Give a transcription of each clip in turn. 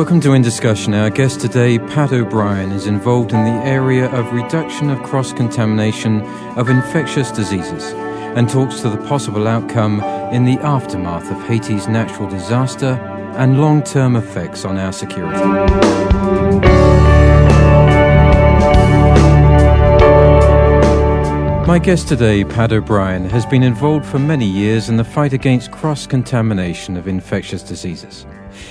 Welcome to In Discussion. Our guest today, Pat O'Brien, is involved in the area of reduction of cross contamination of infectious diseases and talks to the possible outcome in the aftermath of Haiti's natural disaster and long term effects on our security. My guest today, Pat O'Brien, has been involved for many years in the fight against cross contamination of infectious diseases.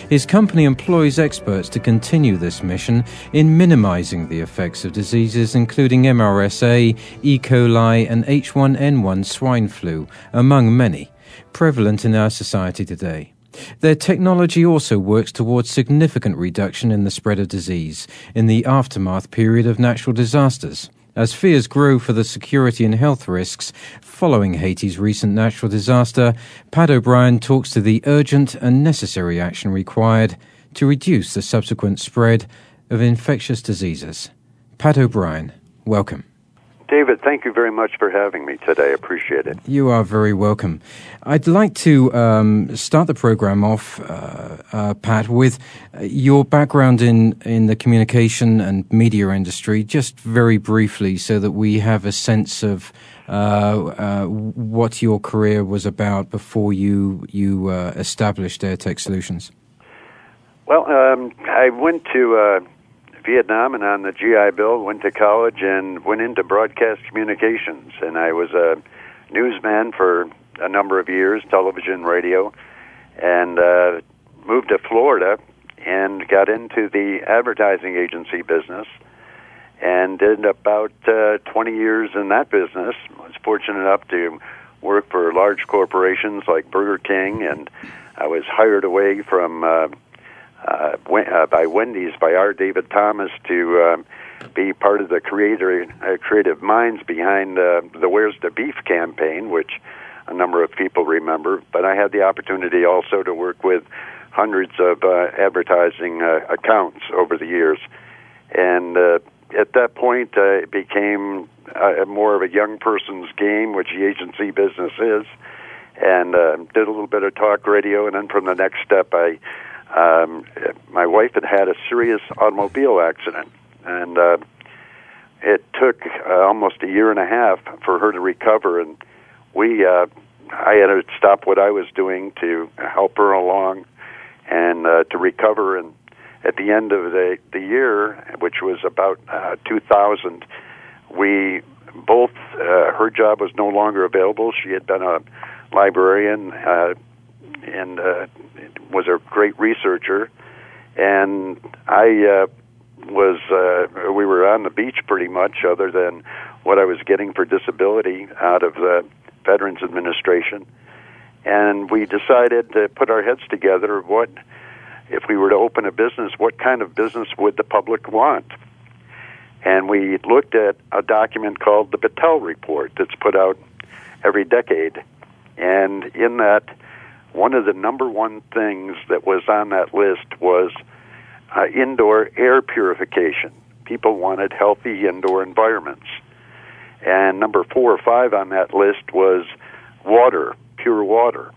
His company employs experts to continue this mission in minimizing the effects of diseases including MRSA, E. coli, and H1N1 swine flu, among many, prevalent in our society today. Their technology also works towards significant reduction in the spread of disease in the aftermath period of natural disasters. As fears grow for the security and health risks following Haiti's recent natural disaster, Pat O'Brien talks to the urgent and necessary action required to reduce the subsequent spread of infectious diseases. Pat O'Brien, welcome. David, thank you very much for having me today. I appreciate it. You are very welcome. I'd like to um, start the program off, uh, uh, Pat, with your background in, in the communication and media industry, just very briefly, so that we have a sense of uh, uh what your career was about before you you uh, established AirTech Solutions. Well, um, I went to uh, Vietnam and on the GI Bill, went to college and went into broadcast communications. And I was a newsman for a number of years, television, radio, and uh, moved to Florida and got into the advertising agency business and did about uh, 20 years in that business. I was fortunate enough to work for large corporations like Burger King, and I was hired away from uh, uh, uh, by Wendy's by R. David Thomas to um, be part of the creator uh, creative minds behind uh, the Where's the Beef campaign, which a number of people remember. But I had the opportunity also to work with hundreds of uh, advertising uh, accounts over the years, and uh, at that point, uh, it became uh, more of a young person's game, which the agency business is, and uh, did a little bit of talk radio, and then from the next step, I um, my wife had had a serious automobile accident, and uh, it took uh, almost a year and a half for her to recover. And we, uh, I had to stop what I was doing to help her along and uh, to recover. And at the end of the the year, which was about uh, 2000, we both uh, her job was no longer available. She had been a librarian. Uh, and uh, was a great researcher. And I uh, was uh, we were on the beach pretty much, other than what I was getting for disability out of the Veterans Administration. And we decided to put our heads together. What if we were to open a business? What kind of business would the public want? And we looked at a document called the Battelle Report that's put out every decade. And in that, one of the number one things that was on that list was uh, indoor air purification. People wanted healthy indoor environments. And number four or five on that list was water, pure water.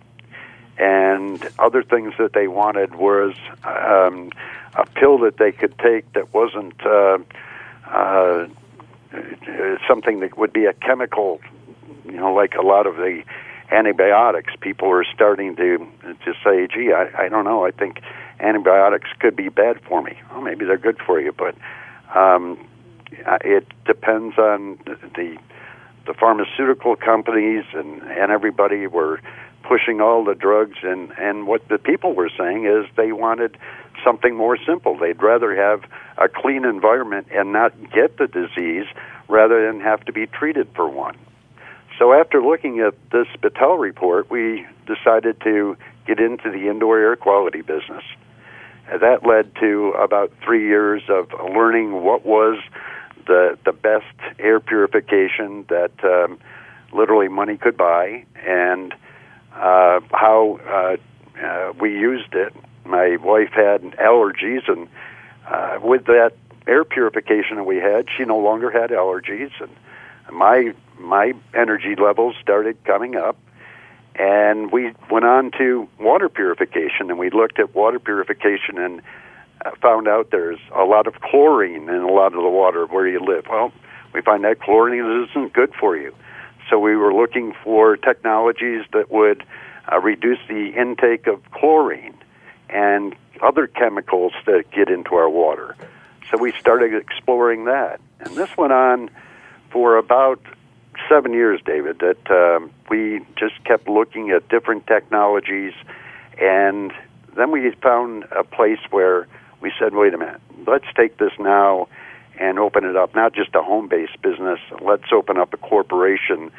And other things that they wanted was um, a pill that they could take that wasn't uh, uh, something that would be a chemical, you know, like a lot of the antibiotics, people are starting to to say, "Gee, I, I don't know. I think antibiotics could be bad for me. Well, maybe they're good for you, but um, it depends on the the pharmaceutical companies and and everybody were pushing all the drugs and and what the people were saying is they wanted something more simple. They'd rather have a clean environment and not get the disease rather than have to be treated for one. So after looking at this Battelle report, we decided to get into the indoor air quality business. That led to about three years of learning what was the the best air purification that um, literally money could buy, and uh, how uh, uh, we used it. My wife had allergies, and uh, with that air purification that we had, she no longer had allergies, and my my energy levels started coming up. And we went on to water purification, and we looked at water purification and uh, found out there's a lot of chlorine in a lot of the water where you live. Well, we find that chlorine isn't good for you. So we were looking for technologies that would uh, reduce the intake of chlorine and other chemicals that get into our water. So we started exploring that. And this went on for about seven years, David, that um, we just kept looking at different technologies. And then we found a place where we said, wait a minute, let's take this now and open it up, not just a home based business. Let's open up a corporation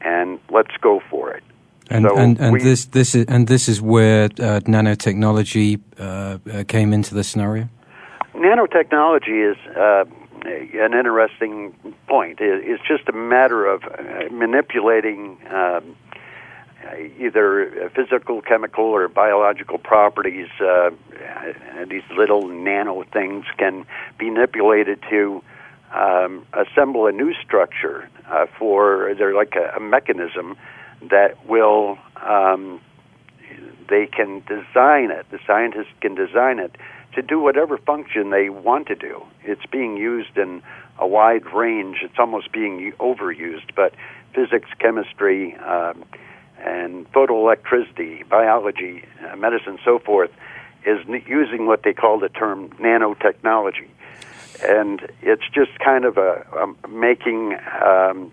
and let's go for it. And, so and, and we, this this is and this is where uh, nanotechnology uh, uh, came into the scenario. Nanotechnology is uh, an interesting point. It's just a matter of uh, manipulating um, either physical, chemical, or biological properties. Uh, these little nano things can be manipulated to um, assemble a new structure uh, for. They're like a, a mechanism that will. Um, they can design it. The scientists can design it to do whatever function they want to do. It's being used in a wide range. It's almost being overused, but physics, chemistry, um, and photoelectricity, biology, uh, medicine, so forth, is n- using what they call the term nanotechnology. And it's just kind of a, a making um,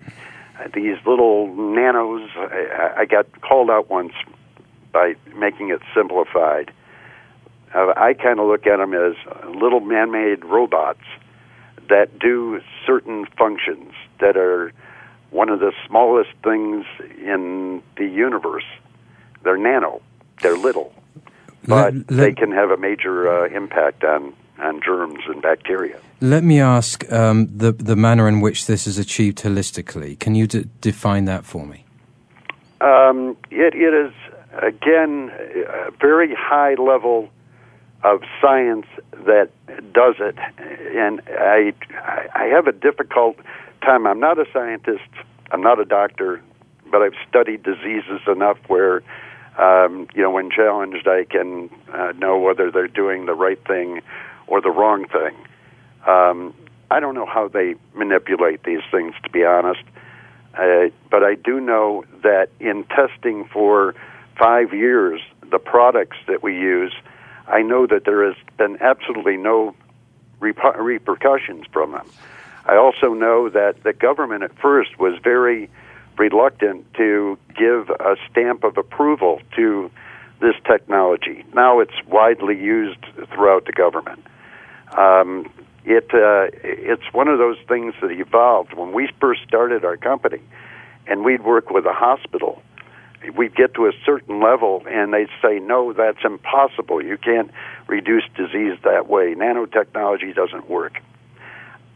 these little nanos. I, I got called out once by making it simplified uh, I kind of look at them as little man-made robots that do certain functions that are one of the smallest things in the universe. They're nano. They're little, but let, let, they can have a major uh, impact on on germs and bacteria. Let me ask um, the the manner in which this is achieved holistically. Can you d- define that for me? Um, it, it is again a very high level of science that does it, and I I have a difficult time. I'm not a scientist. I'm not a doctor, but I've studied diseases enough where, um, you know, when challenged, I can uh, know whether they're doing the right thing or the wrong thing. Um, I don't know how they manipulate these things, to be honest. Uh, but I do know that in testing for five years, the products that we use I know that there has been absolutely no reper- repercussions from them. I also know that the government at first was very reluctant to give a stamp of approval to this technology. Now it's widely used throughout the government. Um, it uh, it's one of those things that evolved when we first started our company, and we'd work with a hospital We'd get to a certain level and they'd say, no, that's impossible. You can't reduce disease that way. Nanotechnology doesn't work.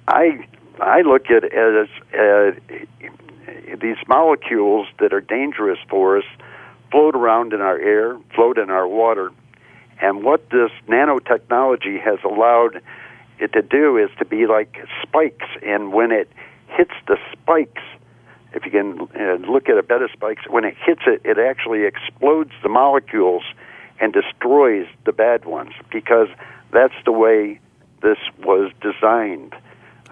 I I look at it as uh, these molecules that are dangerous for us float around in our air, float in our water, and what this nanotechnology has allowed it to do is to be like spikes, and when it hits the spikes, if you can uh, look at a bed of spikes, when it hits it, it actually explodes the molecules and destroys the bad ones because that's the way this was designed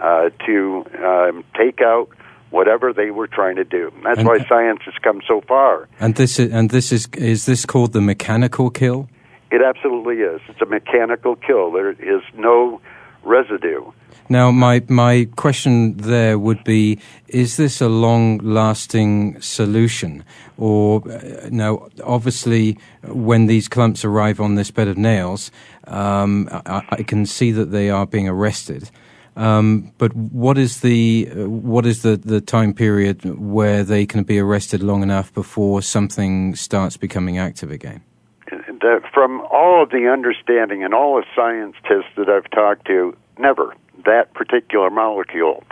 uh, to um, take out whatever they were trying to do. That's and, why science has come so far. And this is and this is is this called the mechanical kill? It absolutely is. It's a mechanical kill. There is no residue. Now, my, my question there would be is this a long lasting solution? Or, uh, now, obviously, when these clumps arrive on this bed of nails, um, I, I, can see that they are being arrested. Um, but what is the what is the, the time period where they can be arrested long enough before something starts becoming active again? The, from all of the understanding and all the scientists that I've talked to, never that particular molecule.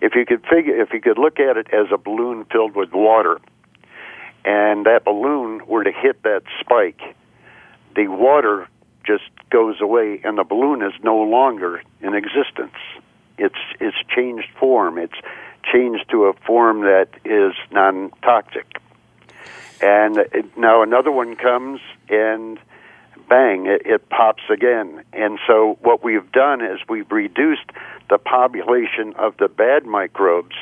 If you could figure, if you could look at it as a balloon filled with water, and that balloon were to hit that spike, the water just goes away, and the balloon is no longer in existence. It's it's changed form. It's changed to a form that is non-toxic. And it, now another one comes and bang, it, it pops again. And so what we've done is we've reduced the population of the bad microbes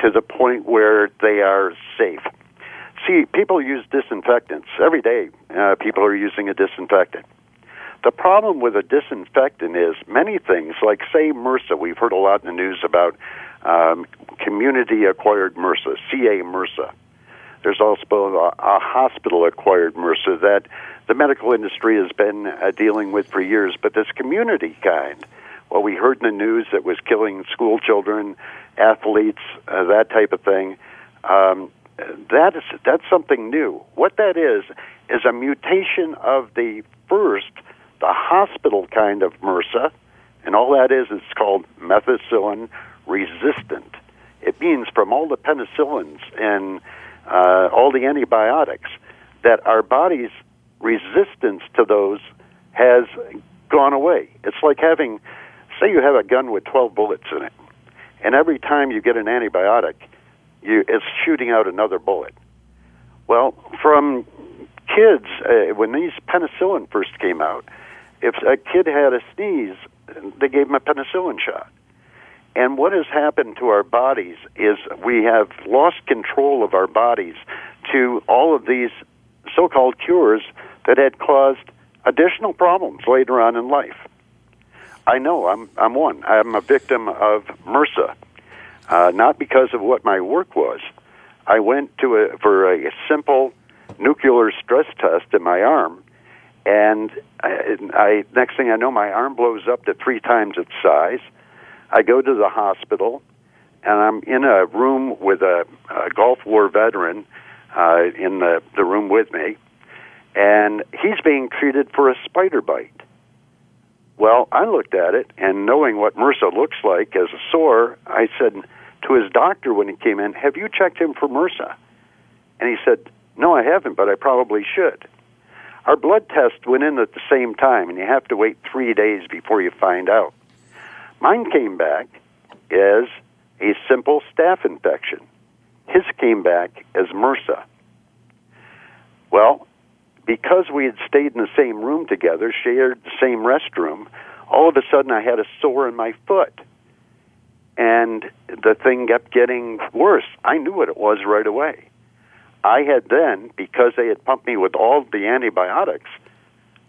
to the point where they are safe. See, people use disinfectants every day. Uh, people are using a disinfectant. The problem with a disinfectant is many things, like say MRSA. We've heard a lot in the news about um, community-acquired MRSA, CA MRSA. There's also a, a hospital-acquired MRSA that the medical industry has been uh, dealing with for years. But this community kind, well, we heard in the news that was killing school children, athletes, uh, that type of thing. Um, that is that's something new. What that is is a mutation of the first the hospital kind of MRSA, and all that is, it's called methicillin resistant. It means from all the penicillins and uh, all the antibiotics that our body's resistance to those has gone away. It's like having, say, you have a gun with 12 bullets in it, and every time you get an antibiotic, you, it's shooting out another bullet. Well, from kids, uh, when these penicillin first came out, if a kid had a sneeze, they gave him a penicillin shot. And what has happened to our bodies is we have lost control of our bodies to all of these so called cures that had caused additional problems later on in life. I know I'm, I'm one. I'm a victim of MRSA, uh, not because of what my work was. I went to a, for a simple nuclear stress test in my arm, and I, I next thing I know, my arm blows up to three times its size. I go to the hospital, and I'm in a room with a, a Gulf War veteran uh, in the the room with me, and he's being treated for a spider bite. Well, I looked at it, and knowing what MRSA looks like as a sore, I said to his doctor when he came in, "Have you checked him for MRSA?" And he said, "No, I haven't, but I probably should." Our blood test went in at the same time, and you have to wait three days before you find out. Mine came back as a simple staph infection. His came back as MRSA. Well, because we had stayed in the same room together, shared the same restroom, all of a sudden I had a sore in my foot. And the thing kept getting worse. I knew what it was right away. I had then, because they had pumped me with all the antibiotics,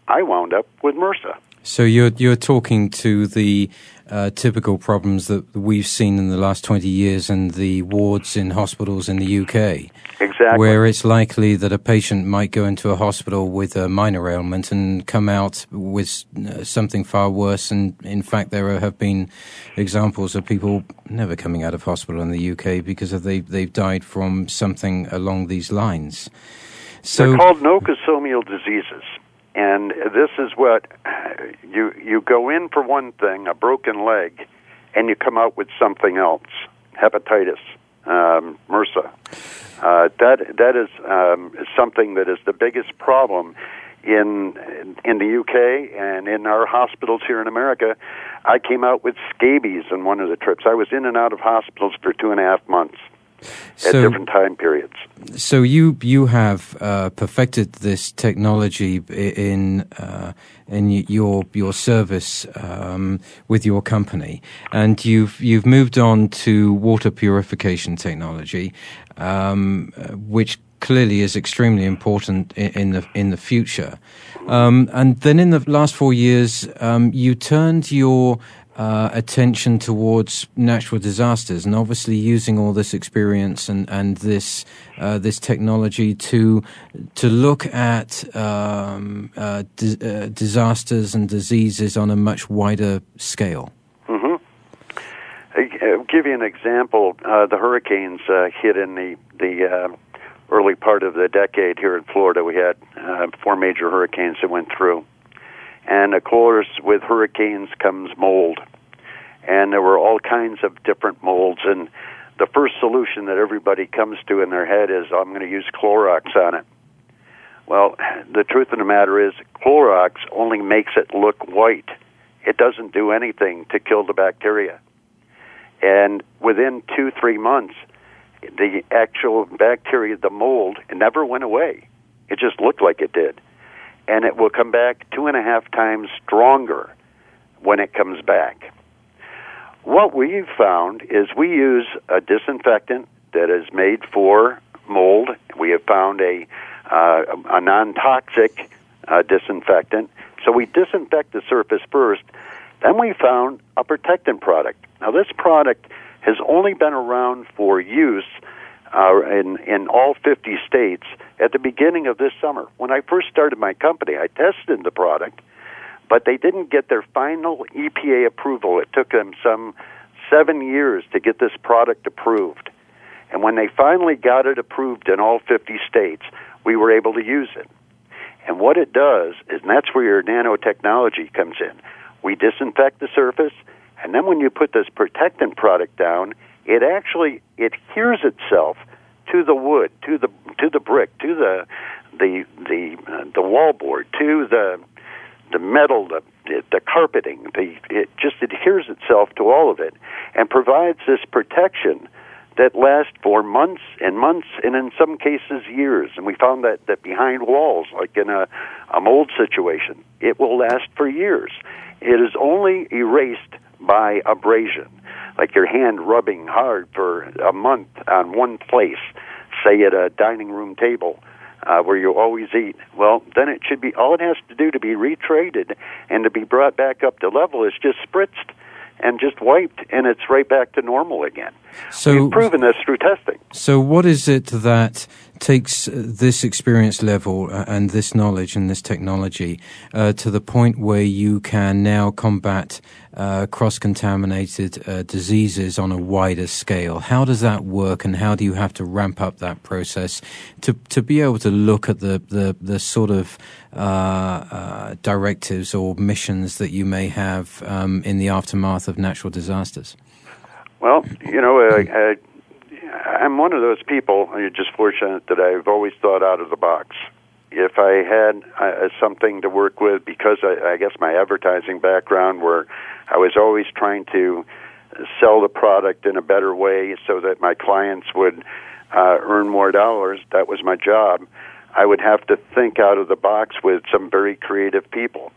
I wound up with MRSA. So you're you're talking to the uh, typical problems that we've seen in the last 20 years in the wards in hospitals in the UK. Exactly. Where it's likely that a patient might go into a hospital with a minor ailment and come out with uh, something far worse. And in fact, there have been examples of people never coming out of hospital in the UK because of they, they've died from something along these lines. So, They're called nosocomial diseases. And this is what you you go in for one thing, a broken leg, and you come out with something else, hepatitis, um, MRSA. Uh, that that is um, something that is the biggest problem in in the UK and in our hospitals here in America. I came out with scabies in one of the trips. I was in and out of hospitals for two and a half months so, at different time periods. So you you have uh, perfected this technology in uh, in your your service um, with your company, and you've you've moved on to water purification technology, um, which clearly is extremely important in, the in the future. Um, and then in the last four years, um, you turned your uh, attention towards natural disasters, and obviously using all this experience and and this uh, this technology to to look at um, uh, di- uh, disasters and diseases on a much wider scale. Mm-hmm. Give you an example. Uh, the hurricanes uh, hit in the the uh, early part of the decade here in Florida. We had uh, four major hurricanes that went through, and of course, with hurricanes comes mold, and there were all kinds of different molds. And the first solution that everybody comes to in their head is, "I'm going to use Clorox on it." Well, the truth of the matter is, Clorox only makes it look white. It doesn't do anything to kill the bacteria. And within two, three months, the actual bacteria, the mold, it never went away. It just looked like it did. And it will come back two and a half times stronger when it comes back. What we've found is we use a disinfectant that is made for mold. We have found a, uh, a non toxic uh, disinfectant. So we disinfect the surface first. Then we found a protectant product. Now, this product has only been around for use uh, in in all 50 states at the beginning of this summer. When I first started my company, I tested the product, but they didn't get their final EPA approval. It took them some seven years to get this product approved. And when they finally got it approved in all 50 states, we were able to use it. And what it does is, and that's where your nanotechnology comes in. We disinfect the surface, and then when you put this protectant product down, it actually adheres itself to the wood, to the to the brick, to the the the uh, the wallboard, to the the metal, the the carpeting. The it just adheres itself to all of it, and provides this protection that lasts for months and months, and in some cases years. And we found that that behind walls, like in a a mold situation, it will last for years. It is only erased by abrasion, like your hand rubbing hard for a month on one place, say at a dining room table. Uh, where you always eat. Well, then it should be all it has to do to be retraded and to be brought back up to level is just spritzed and just wiped, and it's right back to normal again. So, We've proven this through testing. So, what is it that takes this experience level uh, and this knowledge and this technology uh, to the point where you can now combat uh, cross contaminated uh, diseases on a wider scale. How does that work, and how do you have to ramp up that process to, to be able to look at the, the, the sort of uh, uh, directives or missions that you may have um, in the aftermath of natural disasters? Well, you know, I'm one of those people. You're just fortunate that I've always thought out of the box. If I had uh, something to work with, because I, I guess my advertising background, where I was always trying to sell the product in a better way so that my clients would uh, earn more dollars, that was my job. I would have to think out of the box with some very creative people.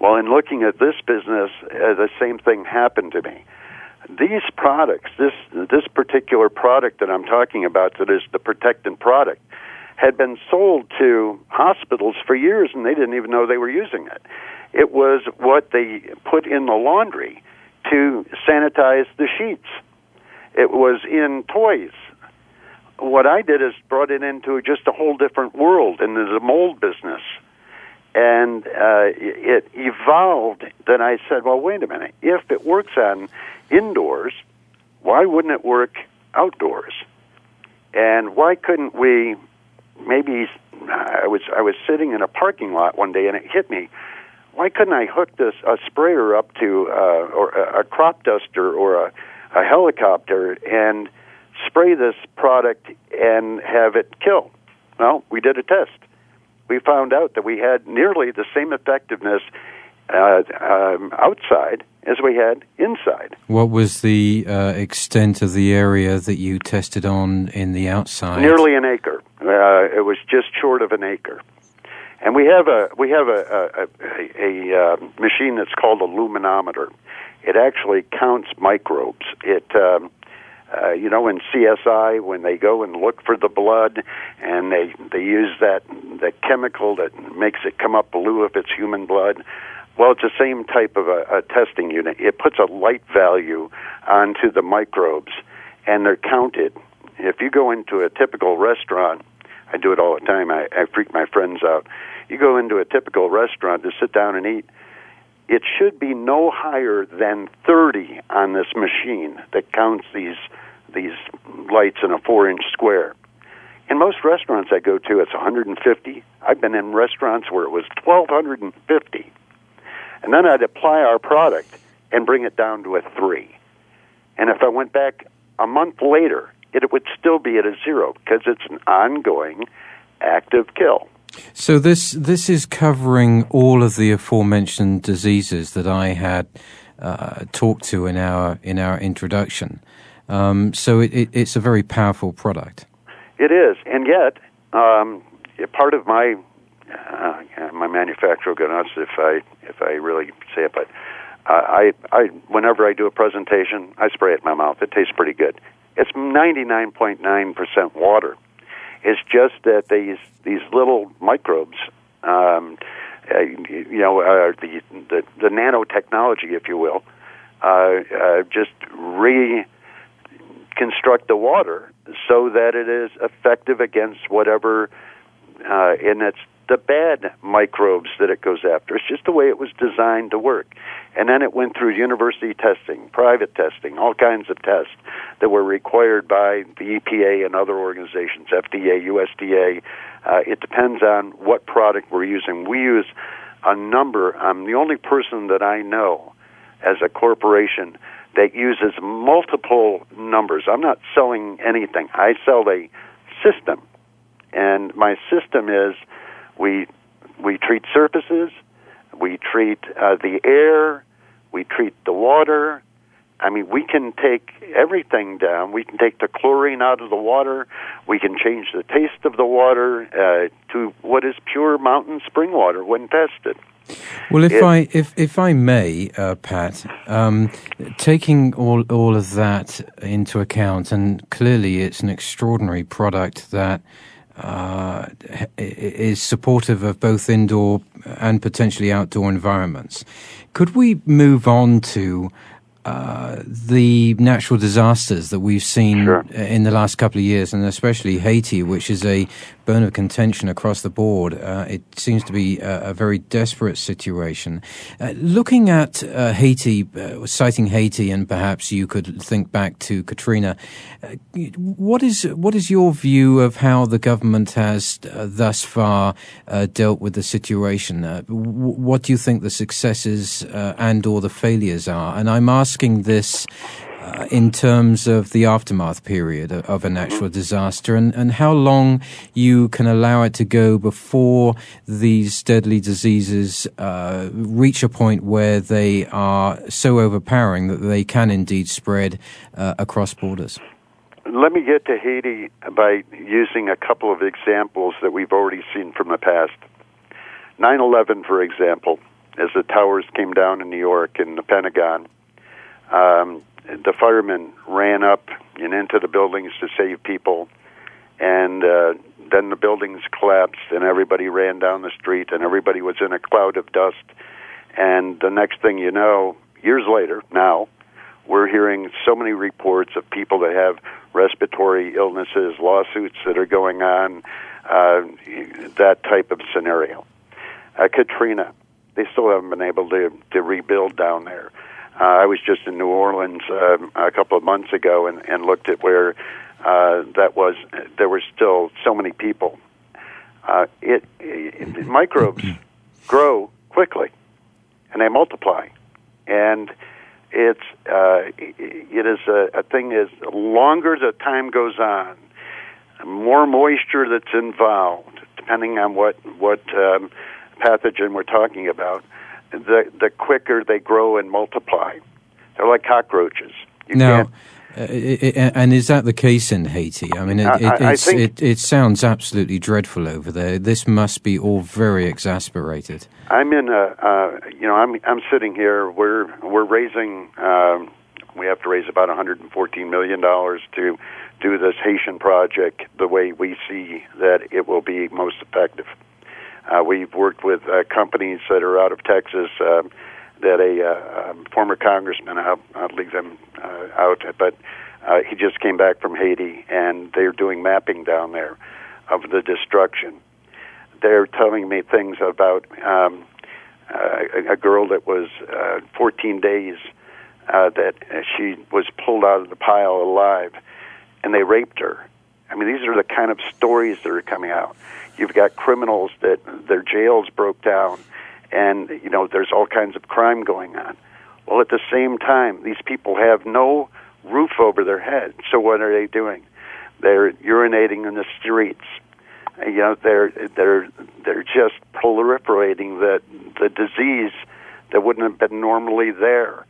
Well, in looking at this business, uh, the same thing happened to me these products, this this particular product that I'm talking about, that is the protectant product, had been sold to hospitals for years, and they didn't even know they were using it. It was what they put in the laundry to sanitize the sheets. It was in toys. What I did is brought it into just a whole different world, and there's a mold business and uh, it evolved. Then I said, "Well, wait a minute. If it works on indoors, why wouldn't it work outdoors? And why couldn't we? Maybe I was I was sitting in a parking lot one day and it hit me. Why couldn't I hook this a sprayer up to uh, or a, a crop duster or a, a helicopter and spray this product and have it kill? Well, we did a test. We found out that we had nearly the same effectiveness uh, um, outside as we had inside. What was the uh, extent of the area that you tested on in the outside? Nearly an acre. Uh, it was just short of an acre. And we have a we have a a, a, a uh, machine that's called a luminometer. It actually counts microbes. It um, uh, you know, in CSI when they go and look for the blood, and they they use that that chemical that makes it come up blue if it's human blood. Well, it's the same type of a, a testing unit. It puts a light value onto the microbes, and they're counted. If you go into a typical restaurant, I do it all the time. I, I freak my friends out. You go into a typical restaurant to sit down and eat. it should be no higher than 30 on this machine that counts these these lights in a four inch square. In most restaurants I go to, it's 150. I've been in restaurants where it was 1,250. And then I'd apply our product and bring it down to a three. And if I went back a month later, it would still be at a zero because it's an ongoing active kill. So this this is covering all of the aforementioned diseases that I had uh, talked to in our in our introduction. Um, so it, it, it's a very powerful product. It is, and yet um, part of my uh, my manufacturer will nuts if I if I really say it, but uh, I I whenever I do a presentation, I spray it in my mouth. It tastes pretty good. It's ninety nine point nine percent water. It's just that these these little microbes, um, uh, you know, uh, the, the the nanotechnology, if you will, uh, uh, just reconstruct the water so that it is effective against whatever, uh, and it's the bad microbes that it goes after. It's just the way it was designed to work. And then it went through university testing, private testing, all kinds of tests that were required by the EPA and other organizations, FDA, USDA. Uh, it depends on what product we're using. We use a number. I'm the only person that I know as a corporation that uses multiple numbers. I'm not selling anything. I sell a system. And my system is we we treat surfaces, we treat uh, the air, we treat the water. I mean, we can take everything down. We can take the chlorine out of the water. We can change the taste of the water uh, to what is pure mountain spring water when tested. Well, if it, I if if I may, uh, Pat, um, taking all all of that into account, and clearly it's an extraordinary product that uh, is supportive of both indoor and potentially outdoor environments. Could we move on to uh, the natural disasters that we've seen sure. in the last couple of years, and especially Haiti, which is a bone of contention across the board. Uh, it seems to be a, a very desperate situation. Uh, looking at uh, Haiti, uh, citing Haiti, and perhaps you could think back to Katrina. Uh, what is what is your view of how the government has thus far dealt with the situation? W- what do you think the successes and or the failures are? And I'm asking this uh, in terms of the aftermath period of a natural disaster and, and how long you can allow it to go before these deadly diseases uh, reach a point where they are so overpowering that they can indeed spread uh, across borders. Let me get to Haiti by using a couple of examples that we've already seen from the past. 9 11, for example, as the towers came down in New York and the Pentagon, um, the firemen ran up and into the buildings to save people, and uh, then the buildings collapsed, and everybody ran down the street, and everybody was in a cloud of dust. And the next thing you know, years later, now, we're hearing so many reports of people that have respiratory illnesses, lawsuits that are going on, uh, that type of scenario. Uh, Katrina, they still haven't been able to, to rebuild down there. Uh, I was just in New Orleans uh, a couple of months ago and, and looked at where uh, that was. There were still so many people. Uh, it, it microbes grow quickly, and they multiply, and it's uh, it is a, a thing. Is longer the time goes on, more moisture that's involved, depending on what what um, pathogen we're talking about the the quicker they grow and multiply. They're like cockroaches. You now, uh, and is that the case in Haiti? I mean, it, I, I it, it, sounds absolutely dreadful over there. This must be all very exasperated. I'm in a, uh, you know, I'm I'm sitting here. We're we're raising. Um, we have to raise about 114 million dollars to do this Haitian project the way we see that it will be most effective. Uh, we've worked with uh, companies that are out of Texas. Uh, that a uh, um, former congressman, I'll, I'll leave him uh, out, but uh, he just came back from Haiti, and they're doing mapping down there of the destruction. They're telling me things about um, uh, a girl that was uh, 14 days uh, that she was pulled out of the pile alive, and they raped her. I mean, these are the kind of stories that are coming out. You've got criminals that their jails broke down, and you know there's all kinds of crime going on. Well, at the same time, these people have no roof over their head. So what are they doing? They're urinating in the streets. You know, they're they're they're just proliferating the the disease that wouldn't have been normally there.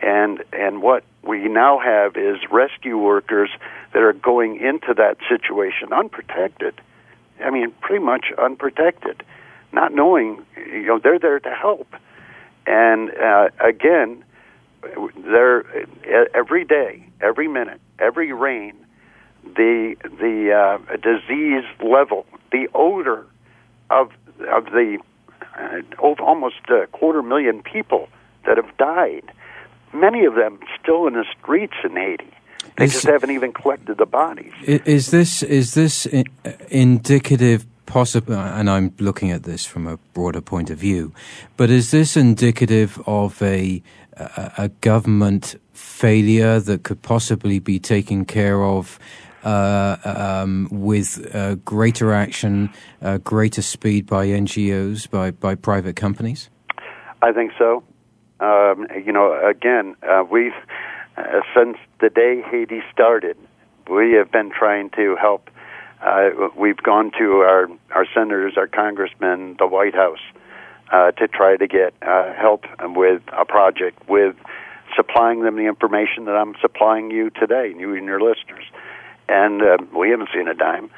And and what we now have is rescue workers that are going into that situation unprotected. I mean, pretty much unprotected, not knowing you know they're there to help. And uh, again, they're every day, every minute, every rain, the the uh, disease level, the odor of of the uh, almost a quarter million people that have died many of them still in the streets in Haiti. They is, just haven't even collected the bodies. Is this is this indicative? Possible, and I'm looking at this from a broader point of view, but is this indicative of a a, a government failure that could possibly be taken care of uh, um, with uh, greater action, uh, greater speed by NGOs, by, by private companies? I think so. Um, you know, again, uh, we've uh, since the day Haiti started, we have been trying to help. Uh, we've gone to our our senators, our congressmen, the White House, uh, to try to get uh, help with a project, with supplying them the information that I'm supplying you today, you and your listeners. And uh, we haven't seen a dime.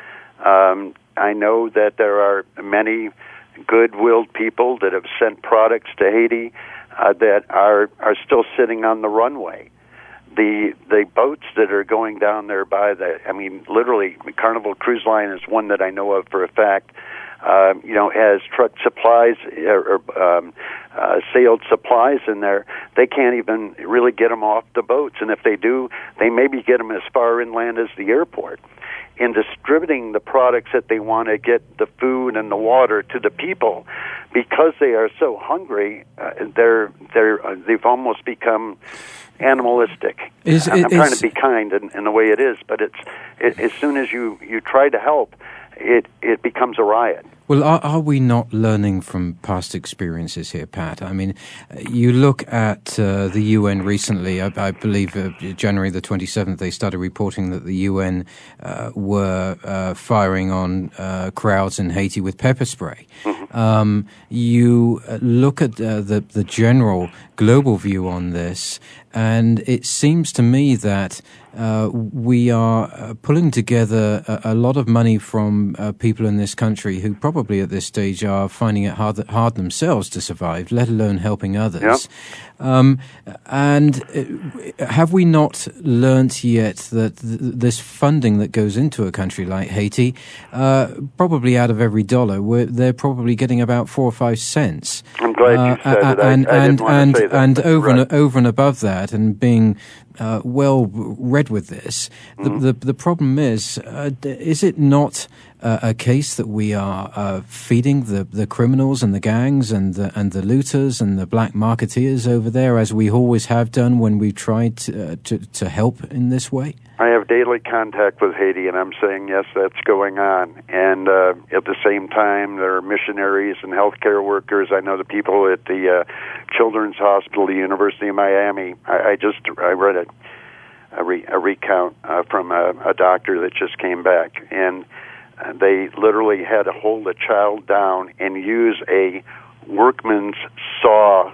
Um, I know that there are many good-willed people that have sent products to Haiti uh, that are are still sitting on the runway. The the boats that are going down there by the I mean literally Carnival Cruise Line is one that I know of for a fact. Uh, you know, has truck supplies or, or um, uh, sailed supplies in there, they can't even really get them off the boats. And if they do, they maybe get them as far inland as the airport in distributing the products that they want to get the food and the water to the people because they are so hungry uh, they're they're uh, they've almost become animalistic. Is, I'm, I'm trying to be kind in, in the way it is but it's it, as soon as you you try to help it it becomes a riot well, are, are, we not learning from past experiences here, Pat? I mean, you look at uh, the UN recently, I, I believe uh, January the 27th, they started reporting that the UN uh, were uh, firing on uh, crowds in Haiti with pepper spray. Mm-hmm. Um, you uh, look at the, the general global view on this, and it seems to me that uh, we are uh, pulling together a, a, lot of money from uh, people in this country who probably at this stage are finding it hard, hard themselves to survive, let alone helping others. Um, and uh, have we not learnt yet that th- this funding that goes into a country like Haiti, uh, probably out of every dollar, they're probably getting about four or five cents. I'm glad you uh, said uh, it. I, and I and and, that, and over right. and over and above that, and being uh, well read with this, mm-hmm. the, the, the problem is, uh, is it not uh, a case that we are uh, feeding the, the criminals and the gangs and the, and the looters and the black marketeers over there, as we always have done when we tried to, uh, to, to help in this way? I have daily contact with Haiti, and I'm saying yes, that's going on. And uh, at the same time, there are missionaries and healthcare workers. I know the people at the uh, Children's Hospital, the University of Miami. I, I just I read a a, re, a recount uh, from a, a doctor that just came back, and uh, they literally had to hold a child down and use a workman's saw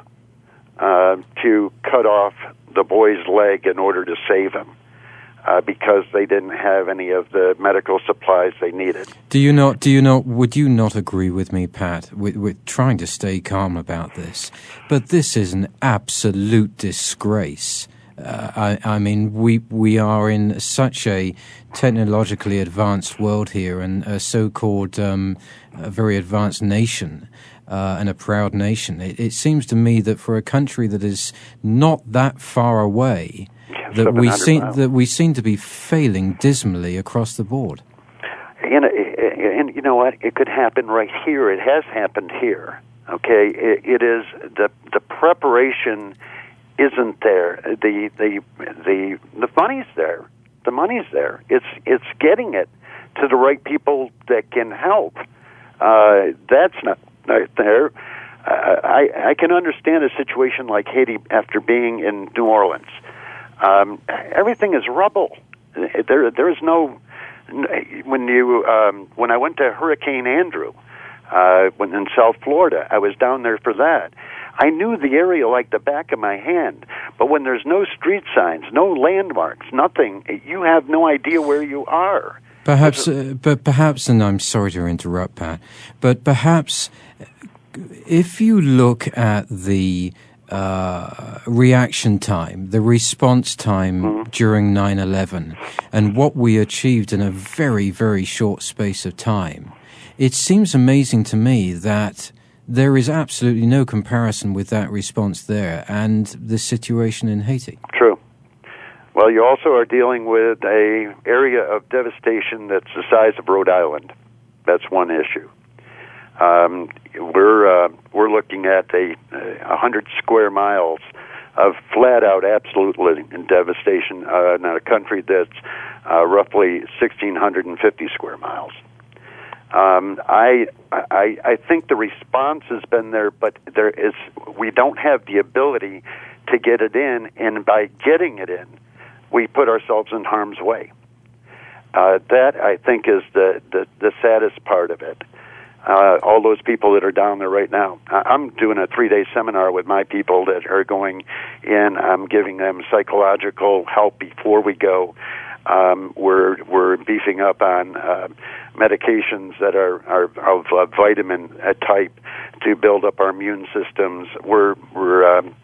uh, to cut off the boy's leg in order to save him. Uh, because they didn't have any of the medical supplies they needed. Do you not? Do you not? Would you not agree with me, Pat? With, trying to stay calm about this, but this is an absolute disgrace. Uh, I, I, mean, we we are in such a technologically advanced world here, and a so-called um, a very advanced nation. Uh, and a proud nation. It, it, seems to me that for a country that is not that far away, that we seem miles. that we seem to be failing dismally across the board. And, and you know what? It could happen right here. It has happened here. Okay, it, it is the the preparation isn't there. The the the the money's there. The money's there. It's it's getting it to the right people that can help. Uh, that's not, not there. I I can understand a situation like Haiti after being in New Orleans. Um, everything is rubble. There there is no when you um, when I went to Hurricane Andrew uh, when in South Florida, I was down there for that. I knew the area like the back of my hand, but when there's no street signs, no landmarks, nothing, you have no idea where you are. Perhaps, uh, but perhaps, and I'm sorry to interrupt, Pat, but perhaps if you look at the uh, reaction time, the response time mm-hmm. during 9 11, and what we achieved in a very, very short space of time, it seems amazing to me that there is absolutely no comparison with that response there and the situation in Haiti. True. Well, you also are dealing with a area of devastation that's the size of Rhode Island. That's one issue. Um, we're uh, we're looking at a, a hundred square miles of flat out absolute living devastation uh, in a country that's uh, roughly 1,650 square miles. Um, I, I I think the response has been there, but there is we don't have the ability to get it in, and by getting it in, we put ourselves in harm's way. Uh, that I think is the, the the saddest part of it. Uh, all those people that are down there right now. I'm doing a three day seminar with my people that are going in. I'm giving them psychological help before we go. Um, we're we're beefing up on uh, medications that are, are of uh, vitamin type to build up our immune systems. We're we're um,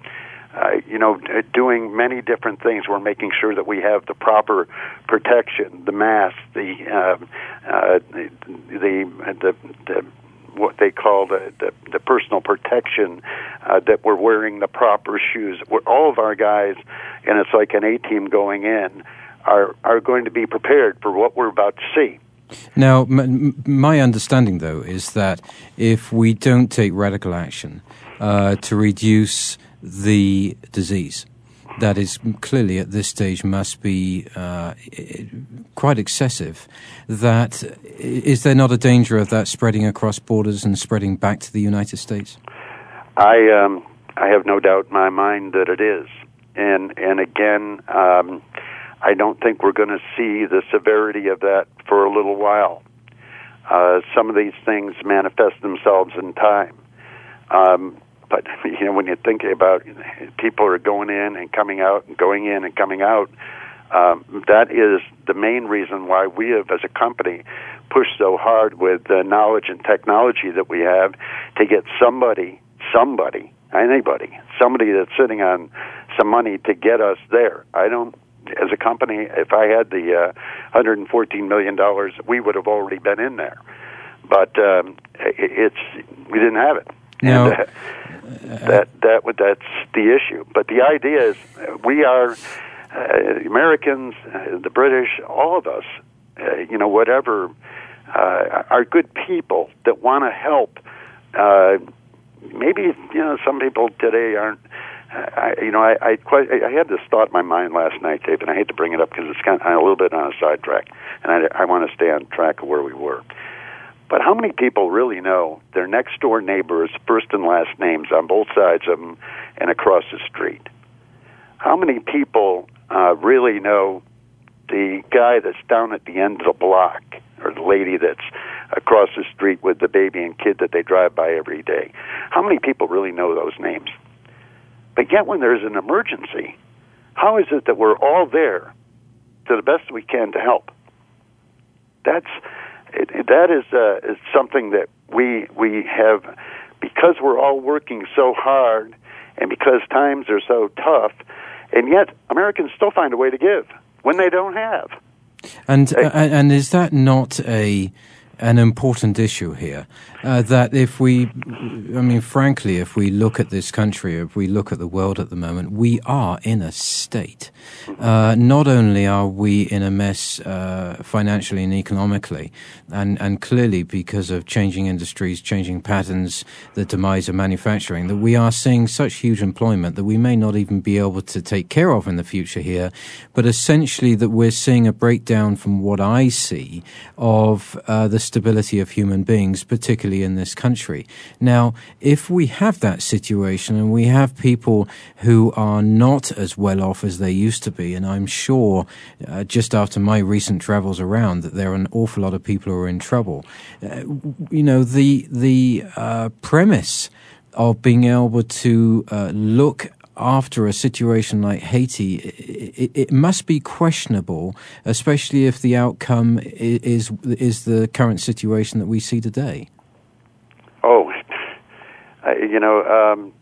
uh, you know doing many different things. We're making sure that we have the proper protection, the mask, the uh, uh, the, the the, the what they call the, the, the personal protection, uh, that we're wearing the proper shoes. We're, all of our guys, and it's like an A team going in, are, are going to be prepared for what we're about to see. Now, m- my understanding, though, is that if we don't take radical action uh, to reduce the disease, that is clearly at this stage must be uh, quite excessive. That is there not a danger of that spreading across borders and spreading back to the United States? I um, I have no doubt in my mind that it is, and and again. Um, I don't think we're going to see the severity of that for a little while. Uh, some of these things manifest themselves in time. Um, but you know, when you think about people are going in and coming out and going in and coming out, um, that is the main reason why we have, as a company, pushed so hard with the knowledge and technology that we have to get somebody, somebody, anybody, somebody that's sitting on some money to get us there. I don't as a company, if I had the uh, 114 million dollars, we would have already been in there. But um, it's we didn't have it. No. And, uh, that that that's the issue. But the idea is we are uh, Americans, uh, the British, all of us, uh, you know, whatever, uh, are good people that want to help. Uh, maybe you know some people today aren't I, you know, I, I quite I had this thought in my mind last night, Dave, and I hate to bring it up because it's kind of a little bit on a sidetrack, and I, I want to stay on track of where we were. But how many people really know their next door neighbors' first and last names on both sides of them and across the street? How many people uh, really know the guy that's down at the end of the block or the lady that's across the street with the baby and kid that they drive by every day? How many people really know those names? But yet, when there's an emergency, how is it that we're all there to the best we can to help? That's it, that is uh, is something that we we have because we're all working so hard, and because times are so tough, and yet Americans still find a way to give when they don't have. And uh, and is that not a an important issue here. Uh, that if we, I mean, frankly, if we look at this country, if we look at the world at the moment, we are in a state. Uh, not only are we in a mess uh, financially and economically, and, and clearly because of changing industries, changing patterns, the demise of manufacturing, that we are seeing such huge employment that we may not even be able to take care of in the future here, but essentially that we're seeing a breakdown from what I see of uh, the stability of human beings, particularly in this country. Now, if we have that situation and we have people who are not as well off as they used to be, and I'm sure uh, just after my recent travels around that there are an awful lot of people who are in trouble. Uh, you know, the the uh, premise of being able to uh, look after a situation like Haiti, it, it, must be questionable, especially if the outcome is is the current situation that we see today. Oh, you know, um,